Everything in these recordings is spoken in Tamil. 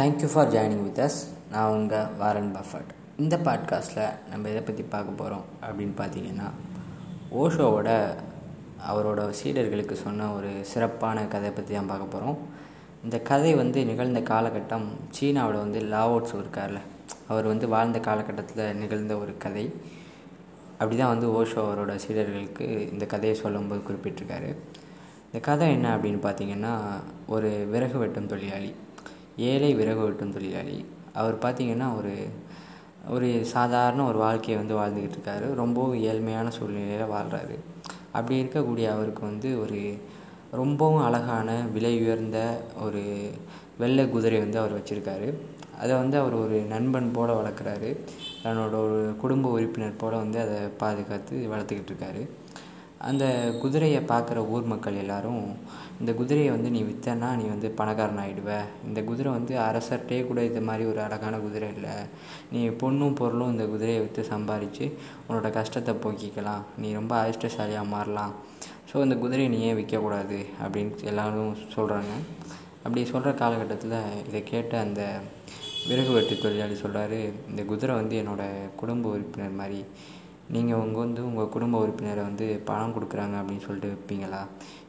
Thank you for joining with us நான் உங்கள் வாரன் பஃபட் இந்த பாட்காஸ்ட்டில் நம்ம எதை பற்றி பார்க்க போகிறோம் அப்படின்னு பார்த்தீங்கன்னா ஓஷோவோட அவரோட சீடர்களுக்கு சொன்ன ஒரு சிறப்பான கதை பற்றி தான் பார்க்க போகிறோம் இந்த கதை வந்து நிகழ்ந்த காலகட்டம் சீனாவில் வந்து லாவோட்ஸ் இருக்கார்ல அவர் வந்து வாழ்ந்த காலகட்டத்தில் நிகழ்ந்த ஒரு கதை. அப்படி தான் வந்து ஓஷோ அவரோட சீடர்களுக்கு இந்த கதையை சொல்லும்போது குறிப்பிட்டிருக்காரு. இந்த கதை என்ன அப்படின்னு பார்த்தீங்கன்னா ஒரு விறகு வெட்டும் தொழிலாளி. ஏழை விறகு வெட்டும் தொழிலாளி. அவர் பார்த்திங்கன்னா ஒரு ஒரு சாதாரண ஒரு வாழ்க்கையை வந்து வாழ்ந்துக்கிட்டு இருக்காரு. ரொம்பவும் ஏழ்மையான சூழ்நிலையில் வாழ்கிறாரு அப்படி இருக்கக்கூடிய அவருக்கு வந்து ஒரு ரொம்பவும் அழகான விலை உயர்ந்த ஒரு வெள்ளை குதிரை வந்து அவர் வச்சுருக்காரு. அதை வந்து அவர் ஒரு நண்பன் போல் வளர்க்குறாரு. தன்னோட ஒரு குடும்ப உறுப்பினர் போல் வந்து அதை பாதுகாத்து வளர்த்துக்கிட்டு இருக்காரு. அந்த குதிரையை பார்க்குற ஊர் மக்கள் எல்லாரும் இந்த குதிரையை வந்து நீ விற்றனா நீ வந்து பணக்காரன் ஆகிடுவ இந்த குதிரை வந்து அரசர்கிட்டே கூட இது மாதிரி ஒரு அழகான குதிரை இல்லை. நீ பொண்ணும் பொருளும் இந்த குதிரையை விற்று சம்பாரித்து உன்னோட கஷ்டத்தை போக்கிக்கலாம். நீ ரொம்ப அதிர்ஷ்டசாலியாக மாறலாம். ஸோ இந்த குதிரையை நீ ஏன் விற்கக்கூடாது அப்படின்னு எல்லோரும் சொல்கிறாங்க அப்படி சொல்கிற காலகட்டத்தில் இதை கேட்ட அந்த விறகு வெட்டு தொழிலாளி சொல்கிறாரு இந்த குதிரை வந்து என்னோடய குடும்ப உறுப்பினர் மாதிரி நீங்கள் உங்கள் வந்து உங்கள் குடும்ப உறுப்பினரை வந்து பணம் கொடுக்குறாங்க அப்படின்னு சொல்லிட்டு விற்பீங்களா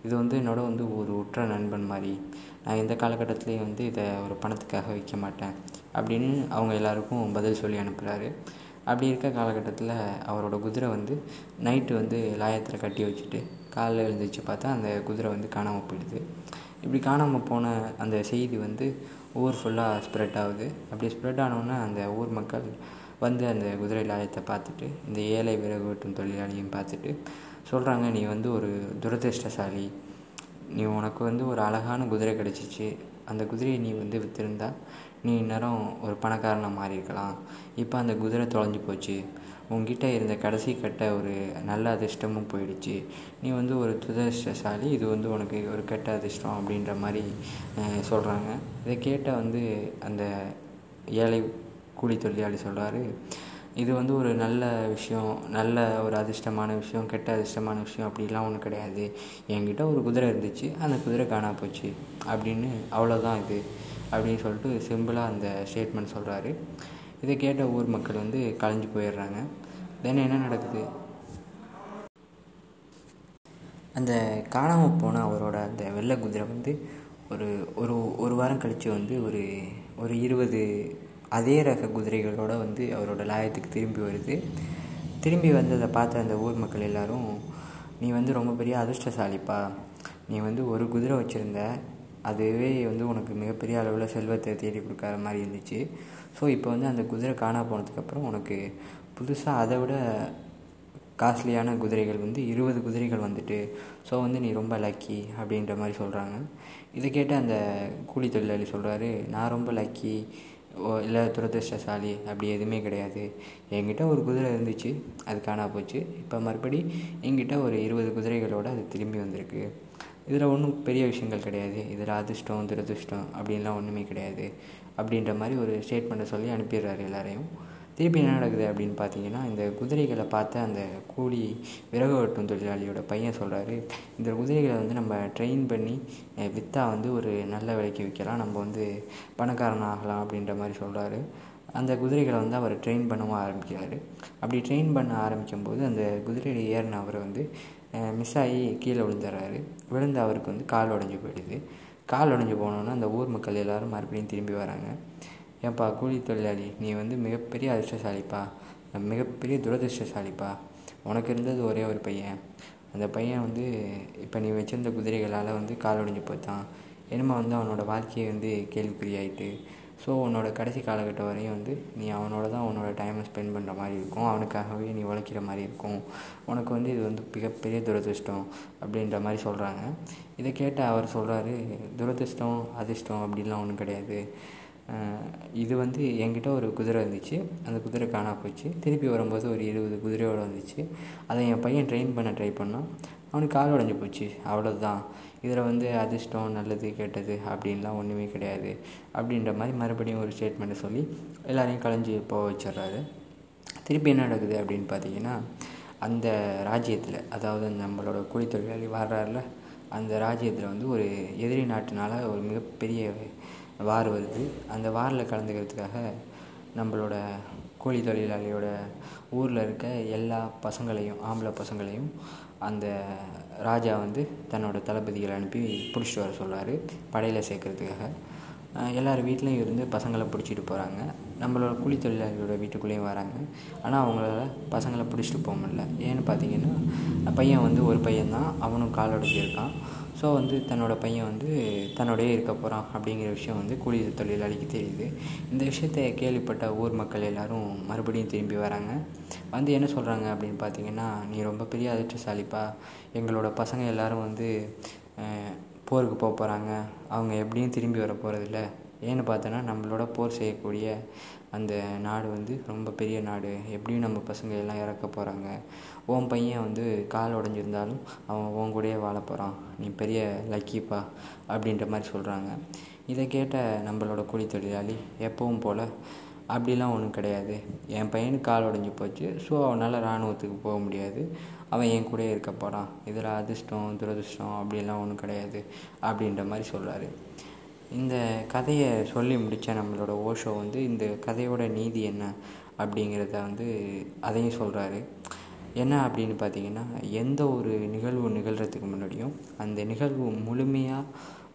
இது வந்து என்னோட வந்து ஒரு உற்ற நண்பன் மாதிரி. நான் எந்த காலகட்டத்துலேயும் வந்து இதை ஒரு பணத்துக்காக வைக்க மாட்டேன் அப்படின்னு அவங்க எல்லாருக்கும் பதில் சொல்லி அனுப்புகிறாரு அப்படி இருக்க காலகட்டத்தில் அவரோட குதிரை வந்து நைட்டு வந்து லாயத்தில் கட்டி வச்சுட்டு காலைல எழுந்திரிச்சு பார்த்தா அந்த குதிரை வந்து காணாமல் போயிடுது. இப்படி காணாமல் போன அந்த செய்தி வந்து ஊர் ஃபுல்லாக ஸ்ப்ரெட் ஆகுது. அப்படி ஸ்ப்ரெட் ஆனோன்னே அந்த ஊர் மக்கள் வந்து அந்த குதிரை லாயத்தை பார்த்துட்டு இந்த ஏழை விறகு வெட்டும் தொழிலாளியும் பார்த்துட்டு சொல்கிறாங்க நீ வந்து ஒரு துரதிருஷ்டசாலி. நீ உனக்கு வந்து ஒரு அழகான குதிரை கிடச்சிச்சு. அந்த குதிரையை நீ வந்து விற்றுருந்தா நீ இந்நேரம் ஒரு பணக்காரனாக மாறியிருக்கலாம். இப்போ அந்த குதிரை தொலைஞ்சு போச்சு. உங்ககிட்ட இருந்த கடைசி கட்ட ஒரு நல்ல அதிர்ஷ்டமும் போயிடுச்சு. நீ வந்து ஒரு துரதிருஷ்டசாலி. இது வந்து உனக்கு ஒரு கெட்ட அதிர்ஷ்டம் அப்படின்ற மாதிரி சொல்கிறாங்க இதை கேட்ட வந்து அந்த ஏழை கூலி தொழிலாளி சொல்கிறாரு இது வந்து ஒரு நல்ல விஷயம் நல்ல ஒரு அதிர்ஷ்டமான விஷயம் கெட்ட அதிர்ஷ்டமான விஷயம் அப்படிலாம் ஒன்றும் கிடையாது. என்கிட்ட ஒரு குதிரை இருந்துச்சு அந்த குதிரை காணா போச்சு. அப்படின்னு அவ்வளோதான் இது. அப்படின்னு சொல்லிட்டு சிம்பிளாக அந்த ஸ்டேட்மெண்ட் சொல்கிறாரு இதை கேட்ட ஊர் மக்கள் வந்து கலைஞ்சு போயிடுறாங்க. தென் என்ன நடக்குது? அந்த காணாமல் போன அவரோட அந்த வெள்ளை குதிரை வந்து ஒரு ஒரு ஒரு வாரம் கழித்து வந்து ஒரு ஒரு இருபது அதே ரக குதிரைகளோடு வந்து அவரோட லாயத்துக்கு திரும்பி வருது. திரும்பி வந்ததை பார்த்த அந்த ஊர் மக்கள் எல்லோரும் நீ வந்து ரொம்ப பெரிய அதிர்ஷ்டசாலிப்பா. நீ வந்து ஒரு குதிரை வச்சுருந்த அதுவே வந்து உனக்கு மிகப்பெரிய அளவில் செல்வத்தை தேடி கொடுக்குற மாதிரி இருந்துச்சு. ஸோ இப்போ வந்து அந்த குதிரை காணா போனதுக்கப்புறம் உனக்கு புதுசாக அதை விட காஸ்ட்லியான குதிரைகள் வந்து இருபது குதிரைகள் வந்துட்டு ஸோ வந்து நீ ரொம்ப லக்கி அப்படின்ற மாதிரி சொல்கிறாங்க இதை கேட்டு அந்த கூலி தொழிலாளி சொல்கிறாரு நான் ரொம்ப லக்கி ஓ இல்லை துரதிருஷ்டசாலி அப்படி எதுவுமே கிடையாது. என்கிட்ட ஒரு குதிரை இருந்துச்சு அது காணா போச்சு. இப்போ மறுபடி என்கிட்ட ஒரு இருபது குதிரைகளோடு அது திரும்பி வந்திருக்கு. இதில் ஒன்றும் பெரிய விஷயங்கள் கிடையாது. இதில் அதிர்ஷ்டம் துரதிருஷ்டம் அப்படின்லாம் ஒன்றுமே கிடையாது. அப்படின்ற மாதிரி ஒரு ஸ்டேட்மெண்ட்டை சொல்லி அனுப்பிடுறாரு எல்லாரையும். திருப்பி என்ன நடக்குது அப்படின்னு பார்த்தீங்கன்னா இந்த குதிரைகளை பார்த்து அந்த கூலி விறகு வெட்டும் தொழிலாளியோட பையன் சொல்கிறாரு இந்த குதிரைகளை வந்து நம்ம ட்ரெயின் பண்ணி விற்றா வந்து ஒரு நல்ல விலைக்கு விற்கலாம் நம்ம வந்து பணக்காரன் ஆகலாம் அப்படின்ற மாதிரி சொல்கிறாரு அந்த குதிரைகளை வந்து அவர் ட்ரெயின் பண்ணவும் ஆரம்பிக்கிறாரு. அப்படி ட்ரெயின் பண்ண ஆரம்பிக்கும்போது அந்த குதிரையில் ஏறின அவர் வந்து மிஸ் ஆகி கீழே விழுந்துடுறாரு விழுந்து அவருக்கு வந்து கால் உடஞ்சி போயிடுது. கால் உடஞ்சி போனோன்னா அந்த ஊர் மக்கள் எல்லோரும் மறுபடியும் திரும்பி வராங்க. ஏன்பா கூலி தொழிலாளி நீ வந்து மிகப்பெரிய அதிர்ஷ்டசாலிப்பா. மிகப்பெரிய துரதிர்ஷ்டசாலிப்பா. உனக்கு இருந்தது ஒரே ஒரு பையன். அந்த பையன் வந்து இப்போ நீ வச்சிருந்த குதிரைகளால் வந்து கால் உடஞ்சி போத்தான் என்னமோ வந்து அவனோட வாழ்க்கையை வந்து கேள்விக்குறியாயிட்டு. ஸோ உன்னோட கடைசி காலகட்டம் வரையும் வந்து நீ அவனோட தான் உன்னோட டைமை ஸ்பெண்ட் பண்ணுற மாதிரி இருக்கும். அவனுக்காகவே நீ உழைக்கிற மாதிரி இருக்கும். உனக்கு வந்து இது வந்து மிகப்பெரிய துரதிருஷ்டம் அப்படின்ற மாதிரி சொல்கிறாங்க இதை கேட்ட அவர் சொல்கிறாரு துரதிருஷ்டம் அதிர்ஷ்டம் அப்படின்லாம் ஒன்றும் கிடையாது. இது வந்து என்கிட்ட ஒரு குதிரை இருந்துச்சு அந்த குதிரை காணா போச்சு. திருப்பி வரும்போது ஒரு இருபது குதிரையோடு வந்துச்சு. அதை என் பையன் ட்ரெயின் பண்ண ட்ரை பண்ணான். அவனுக்கு கால் உடஞ்சி போச்சு. அவ்வளோதான் இதில் வந்து அதிர்ஷ்டம் நல்லது கெட்டது அப்படின்லாம் ஒன்றுமே கிடையாது. அப்படின்ற மாதிரி மறுபடியும் ஒரு ஸ்டேட்மெண்ட்டை சொல்லி எல்லோரையும் கலைஞ்சி போக வச்சிட்றாரு. திருப்பி என்ன நடக்குது அப்படின்னு பார்த்தீங்கன்னா அந்த ராஜ்யத்தில் அதாவது நம்மளோட கூலி தொழிலாளி வர்றாருல அந்த ராஜ்யத்தில் வந்து ஒரு எதிரி நாட்டினால ஒரு மிகப்பெரிய வார் வருது. அந்த வாரில் கலந்துக்கிறதுக்காக நம்மளோட கூலி தொழிலாளியோட ஊரில் இருக்க எல்லா பசங்களையும் ஆம்பளை பசங்களையும் அந்த ராஜா வந்து தன்னோட தளபதிகளை அனுப்பி பிடிச்சிட்டு வர சொல்கிறாரு படையில் சேர்க்கறதுக்காக. எல்லார் வீட்லேயும் இருந்து பசங்களை பிடிச்சிட்டு போகிறாங்க நம்மளோட கூலி தொழிலாளியோட வீட்டுக்குள்ளேயும் வராங்க. ஆனால் அவங்களால பசங்களை பிடிச்சிட்டு போக முடியல. ஏன்னு பார்த்தீங்கன்னா பையன் வந்து ஒரு பையன் தான் அவனும் கால் உடஞ்சிருக்கான் ஸோ வந்து தன்னோட பையன் வந்து தன்னோடையே இருக்க போகிறான் அப்படிங்கிற விஷயம் வந்து கூலி தொழிலாளிக்கு தெரியுது. இந்த விஷயத்தை கேள்விப்பட்ட ஊர் மக்கள் எல்லோரும் மறுபடியும் திரும்பி வராங்க. வந்து என்ன சொல்கிறாங்க அப்படின்னு பார்த்தீங்கன்னா நீ ரொம்ப பெரிய அதிர்ஷ்டசாலிப்பா. எங்களோட பசங்க எல்லோரும் வந்து போருக்கு போக போகிறாங்க அவங்க எப்படியும் திரும்பி வர போகிறதில்ல ஏன்னு பார்த்தோன்னா நம்மளோட போர் செய்யக்கூடிய அந்த நாடு வந்து ரொம்ப பெரிய நாடு. எப்படியும் நம்ம பசங்க எல்லாம் இறக்க போகிறாங்க உன் பையன் வந்து கால் உடஞ்சிருந்தாலும் அவன் உன் கூடயே வாழ போகிறான் நீ பெரிய லக்கிப்பா அப்படின்ற மாதிரி சொல்கிறாங்க இதை கேட்ட நம்மளோட கூலி தொழிலாளி எப்பவும் போல் அப்படிலாம் ஒன்றும் கிடையாது. என் பையனுக்கு கால் உடஞ்சி போச்சு. ஸோ அவனால் இராணுவத்துக்கு போக முடியாது. அவன் என் கூடயே இருக்க போகிறான் இதில் அதிர்ஷ்டம் துரதிர்ஷ்டம் அப்படிலாம் ஒன்றும் கிடையாது அப்படின்ற மாதிரி சொல்கிறாரு இந்த கதையை சொல்லி முடித்த நம்மளோட ஓஷோ வந்து இந்த கதையோட நீதி என்ன அப்படிங்கிறத வந்து அதையும் சொல்கிறாரு என்ன அப்படின்னு பார்த்தீங்கன்னா எந்த ஒரு நிகழ்வு நிகழ்கிறதுக்கு முன்னாடியும் அந்த நிகழ்வு முழுமையாக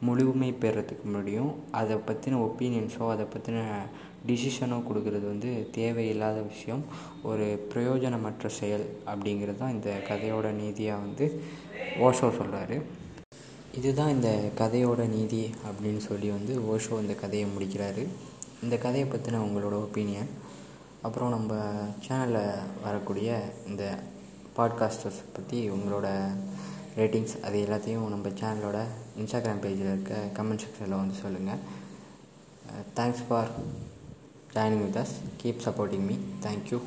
முழுமை பெறத்துக்கு முன்னாடியும் அதை பற்றின ஒப்பீனியன்ஸோ அதை பற்றின டிசிஷனோ கொடுக்கறது வந்து தேவையில்லாத விஷயம். ஒரு பிரயோஜனமற்ற செயல் அப்படிங்கிறது தான் இந்த கதையோட நீதியாக வந்து ஓஷோ சொல்கிறாரு இதுதான் இந்த கதையோட நீதி அப்படின்னு சொல்லி வந்து ஓஷோ இந்த கதையை முடிக்கிறாரு. இந்த கதையை பற்றின உங்களோட ஒப்பீனியன் அப்புறம் நம்ம சேனலில் வரக்கூடிய இந்த பாட்காஸ்டர்ஸ் பற்றி உங்களோட ரேட்டிங்ஸ் அது எல்லாத்தையும் நம்ம சேனலோட இன்ஸ்டாகிராம் பேஜில் இருக்க கமெண்ட் செக்ஷனில் வந்து சொல்லுங்கள் thanks for joining with us keep supporting me thank you